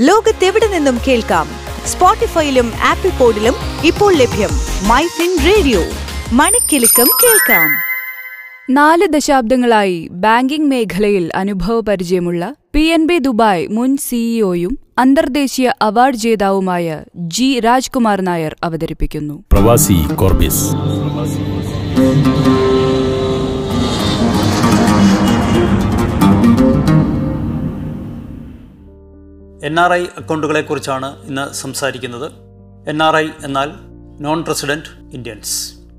ലോകത്തെവിടെ നിന്നും കേൾക്കാം? സ്പോട്ടിഫൈയിലും ആപ്പിൾ പോഡിലും ഇപ്പോൾ ലഭ്യം. My Fin Radio. മണിക്കെലക്കം കേൾക്കാം. നാല് ദശാബ്ദങ്ങളായി ബാങ്കിംഗ് മേഖലയിൽ അനുഭവപരിചയമുള്ള പി എൻ ബി ദുബായ് മുൻ സിഇഒയും അന്തർദേശീയ അവാർഡ് ജേതാവുമായ ജി രാജ്കുമാർ നായർ അവതരിപ്പിക്കുന്നു. പ്രവാസി കോർബിസ്. എൻ ആർ ഐ അക്കൗണ്ടുകളെക്കുറിച്ചാണ് ഇന്ന് സംസാരിക്കുന്നത് എൻ ആർ ഐ എന്നാൽ നോൺ റെസിഡന്റ് ഇന്ത്യൻസ്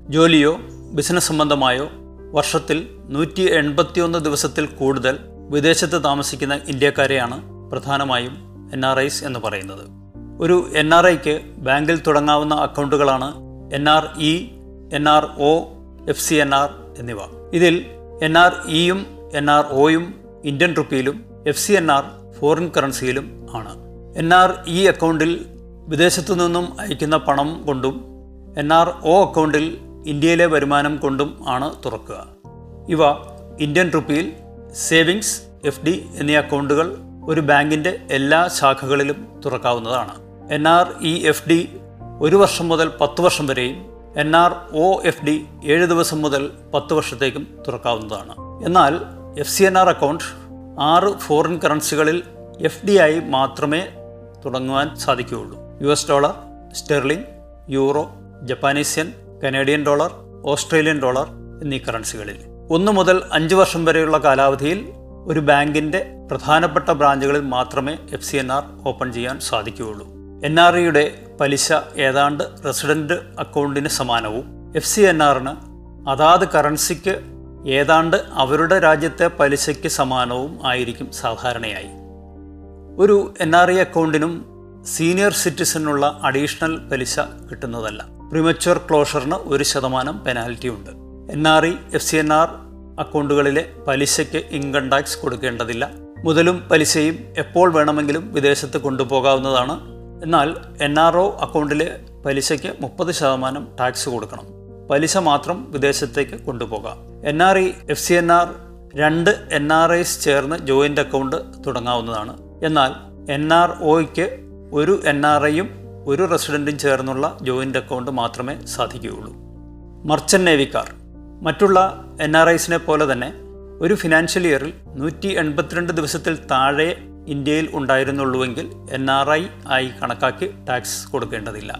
ജോലിയോ ബിസിനസ് സംബന്ധമായോ വർഷത്തിൽ നൂറ്റി എൺപത്തിയൊന്ന് ദിവസത്തിൽ കൂടുതൽ വിദേശത്ത് താമസിക്കുന്ന ഇന്ത്യക്കാരെയാണ് പ്രധാനമായും എൻ ആർ ഐസ് എന്ന് പറയുന്നത് ഒരു എൻ ആർ ഐക്ക് ബാങ്കിൽ തുടങ്ങാവുന്ന അക്കൗണ്ടുകളാണ് N R E N R O F C N R എന്നിവ ഇതിൽ എൻ ആർ ഇയും എൻ ആർ ഒയും Indian റുപ്പിയിലും F C N R foreign കറൻസിയിലും ആണ്. എൻ ആർ ഇ അക്കൗണ്ടിൽ വിദേശത്തു നിന്നും അയക്കുന്ന പണം കൊണ്ടും എൻ ആർ ഒ അക്കൗണ്ടിൽ ഇന്ത്യയിലെ വരുമാനം കൊണ്ടും ആണ് തുറക്കുക. ഇവ ഇന്ത്യൻ റുപ്പിയിൽ സേവിങ്സ് എഫ് ഡി എന്നീ അക്കൗണ്ടുകൾ ഒരു ബാങ്കിന്റെ എല്ലാ ശാഖകളിലും തുറക്കാവുന്നതാണ്. N R E F D ഒരു വർഷം മുതൽ പത്ത് വർഷം വരെയും N R O F D ഏഴ് ദിവസം മുതൽ പത്ത് വർഷത്തേക്കും തുറക്കാവുന്നതാണ്. എന്നാൽ F C N R account ആറ് ഫോറിൻ കറൻസികളിൽ എഫ് ഡി ആയി മാത്രമേ തുടങ്ങുവാൻ സാധിക്കുകയുള്ളൂ. U S dollar sterling euro Japanese yen Canadian dollar Australian dollar എന്നീ കറൻസികളിൽ. ഒന്ന് മുതൽ അഞ്ച് വർഷം വരെയുള്ള കാലാവധിയിൽ ഒരു ബാങ്കിന്റെ പ്രധാനപ്പെട്ട ബ്രാഞ്ചുകളിൽ മാത്രമേ F C N R open ചെയ്യാൻ സാധിക്കുകയുള്ളൂ. എൻ ആർ ഇയുടെ പലിശ ഏതാണ്ട് റെസിഡന്റ് അക്കൗണ്ടിന് സമാനവും. എഫ് സി എൻ ആറിന് അതാത് കറൻസിക്ക് ഏതാണ്ട് അവരുടെ രാജ്യത്തെ പലിശയ്ക്ക് സമാനവും ആയിരിക്കും സാധാരണയായി. ഒരു എൻ ആർ ഐ അക്കൗണ്ടിനും സീനിയർ സിറ്റിസനുള്ള അഡീഷണൽ പലിശ കിട്ടുന്നതല്ല. പ്രിമച്വർ ക്ലോഷറിന് ഒരു ശതമാനം പെനാൽറ്റി ഉണ്ട്. N R E F C N R അക്കൗണ്ടുകളിലെ പലിശയ്ക്ക് ഇൻകം ടാക്സ് കൊടുക്കേണ്ടതില്ല. മുതലും പലിശയും എപ്പോൾ വേണമെങ്കിലും വിദേശത്ത് കൊണ്ടുപോകാവുന്നതാണ്. എന്നാൽ എൻ ആർ ഒ അക്കൗണ്ടിലെ പലിശയ്ക്ക് മുപ്പത് ശതമാനം ടാക്സ് കൊടുക്കണം. പലിശ മാത്രം വിദേശത്തേക്ക് കൊണ്ടുപോകാം. N R E F C N R രണ്ട് എൻ ആർ ഐസ് ചേർന്ന് ജോയിന്റ് അക്കൗണ്ട് തുടങ്ങാവുന്നതാണ്. എന്നാൽ എൻ ആർ ഒയ്ക്ക് ഒരു എൻ ആർ ഐയും ഒരു റെസിഡന്റും ചേർന്നുള്ള ജോയിന്റ് അക്കൗണ്ട് മാത്രമേ സാധിക്കുകയുള്ളൂ. മർച്ചന്റ് നേവിക്കാർ. മറ്റുള്ള എൻ ആർ ഐസിനെ പോലെ തന്നെ ഒരു ഫിനാൻഷ്യൽ ഇയറിൽ നൂറ്റി എൺപത്തിരണ്ട് ദിവസത്തിൽ താഴെ ഇന്ത്യയിൽ ഉണ്ടായിരുന്നുള്ളൂവെങ്കിൽ എൻ ആർ ഐ ആയി കണക്കാക്കി ടാക്സ് കൊടുക്കേണ്ടതില്ല.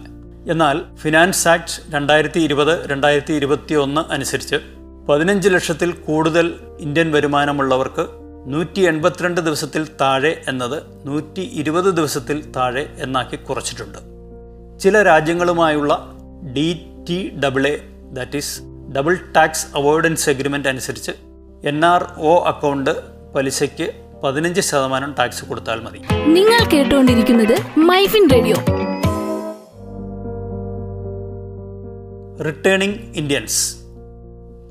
എന്നാൽ ഫിനാൻസ് ആക്ട് രണ്ടായിരത്തി ഇരുപത് രണ്ടായിരത്തി ഇരുപത്തി ഒന്ന് അനുസരിച്ച് പതിനഞ്ച് ലക്ഷത്തിൽ കൂടുതൽ ഇന്ത്യൻ വരുമാനമുള്ളവർക്ക് നൂറ്റി എൺപത്തിരണ്ട് ദിവസത്തിൽ താഴെ എന്നത് നൂറ്റി ഇരുപത് ദിവസത്തിൽ താഴെ എന്നാക്കി കുറച്ചിട്ടുണ്ട്. ചില രാജ്യങ്ങളുമായുള്ള D T double A that is double tax avoidance agreement അനുസരിച്ച് എൻ ആർ ഒ അക്കൗണ്ട് പലിശയ്ക്ക് പതിനഞ്ച് ശതമാനം ടാക്സ് കൊടുത്താൽ മതി. നിങ്ങൾ കേട്ടുകൊണ്ടിരിക്കുന്നത് മൈഫിൻ റേഡിയോ. Returning Indians.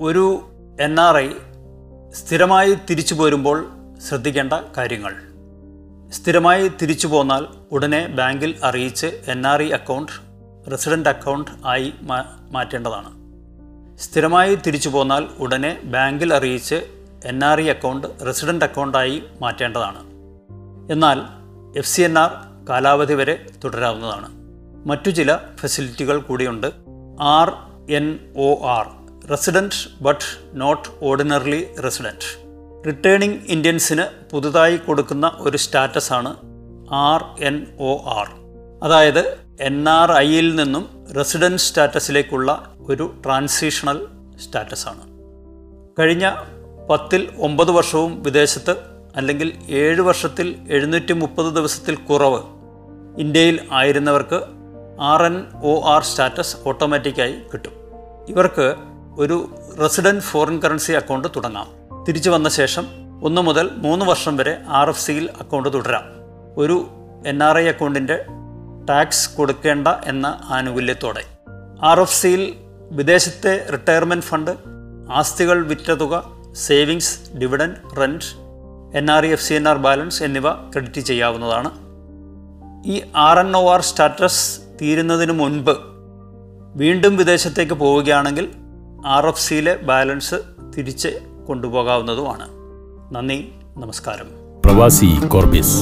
ഒരു എൻ ആർ ഐ സ്ഥിരമായി തിരിച്ചു പോരുമ്പോൾ ശ്രദ്ധിക്കേണ്ട കാര്യങ്ങൾ. സ്ഥിരമായി തിരിച്ചു പോന്നാൽ ഉടനെ ബാങ്കിൽ അറിയിച്ച് N R E account resident account ആയി മാറ്റേണ്ടതാണ്. സ്ഥിരമായി തിരിച്ചു പോന്നാൽ ഉടനെ ബാങ്കിൽ അറിയിച്ച് N R E account resident അക്കൗണ്ടായി മാറ്റേണ്ടതാണ്. എന്നാൽ എഫ് സി എൻ ആർ കാലാവധി വരെ തുടരാവുന്നതാണ്. മറ്റു ചില ഫെസിലിറ്റികൾ കൂടിയുണ്ട്. R N O R resident but not ordinarily resident returning ഇന്ത്യൻസിന് പുതുതായി കൊടുക്കുന്ന ഒരു സ്റ്റാറ്റസാണ് ആർ എൻ ഒ ആർ അതായത് എൻ ആർ ഐയിൽ നിന്നും റെസിഡന്റ് സ്റ്റാറ്റസിലേക്കുള്ള ഒരു ട്രാൻസിഷണൽ സ്റ്റാറ്റസാണ് കഴിഞ്ഞ പത്തിൽ ഒമ്പത് വർഷവും വിദേശത്ത് അല്ലെങ്കിൽ ഏഴ് വർഷത്തിൽ എഴുന്നൂറ്റി മുപ്പത് ദിവസത്തിൽ കുറവ് ഇന്ത്യയിൽ ആയിരുന്നവർക്ക് R N O R status ഓട്ടോമാറ്റിക്കായി കിട്ടും. ഇവർക്ക് ഒരു റെസിഡന്റ് ഫോറിൻ കറൻസി അക്കൗണ്ട് തുടങ്ങാം. തിരിച്ചു വന്ന ശേഷം ഒന്ന് മുതൽ മൂന്ന് വർഷം വരെ ആർ എഫ് സിയിൽ അക്കൗണ്ട് തുടരാം. ഒരു എൻ ആർ ഐ അക്കൗണ്ടിന്റെ ടാക്സ് കൊടുക്കേണ്ട എന്ന ആനുകൂല്യത്തോടെ. ആർ എഫ് സിയിൽ വിദേശത്തെ റിട്ടയർമെന്റ് ഫണ്ട് ആസ്തികൾ വിറ്റ തുക savings dividend rent N R E F C N R balance എന്നിവ ക്രെഡിറ്റ് ചെയ്യാവുന്നതാണ്. ഈ R N O R status തീരുന്നതിന് മുൻപ് വീണ്ടും വിദേശത്തേക്ക് പോവുകയാണെങ്കിൽ ആർ എഫ് സിയിലെ ബാലൻസ് തിരിച്ച് കൊണ്ടുപോകാവുന്നതുമാണ്. നന്ദി നമസ്കാരം. പ്രവാസി കോർബിസ്.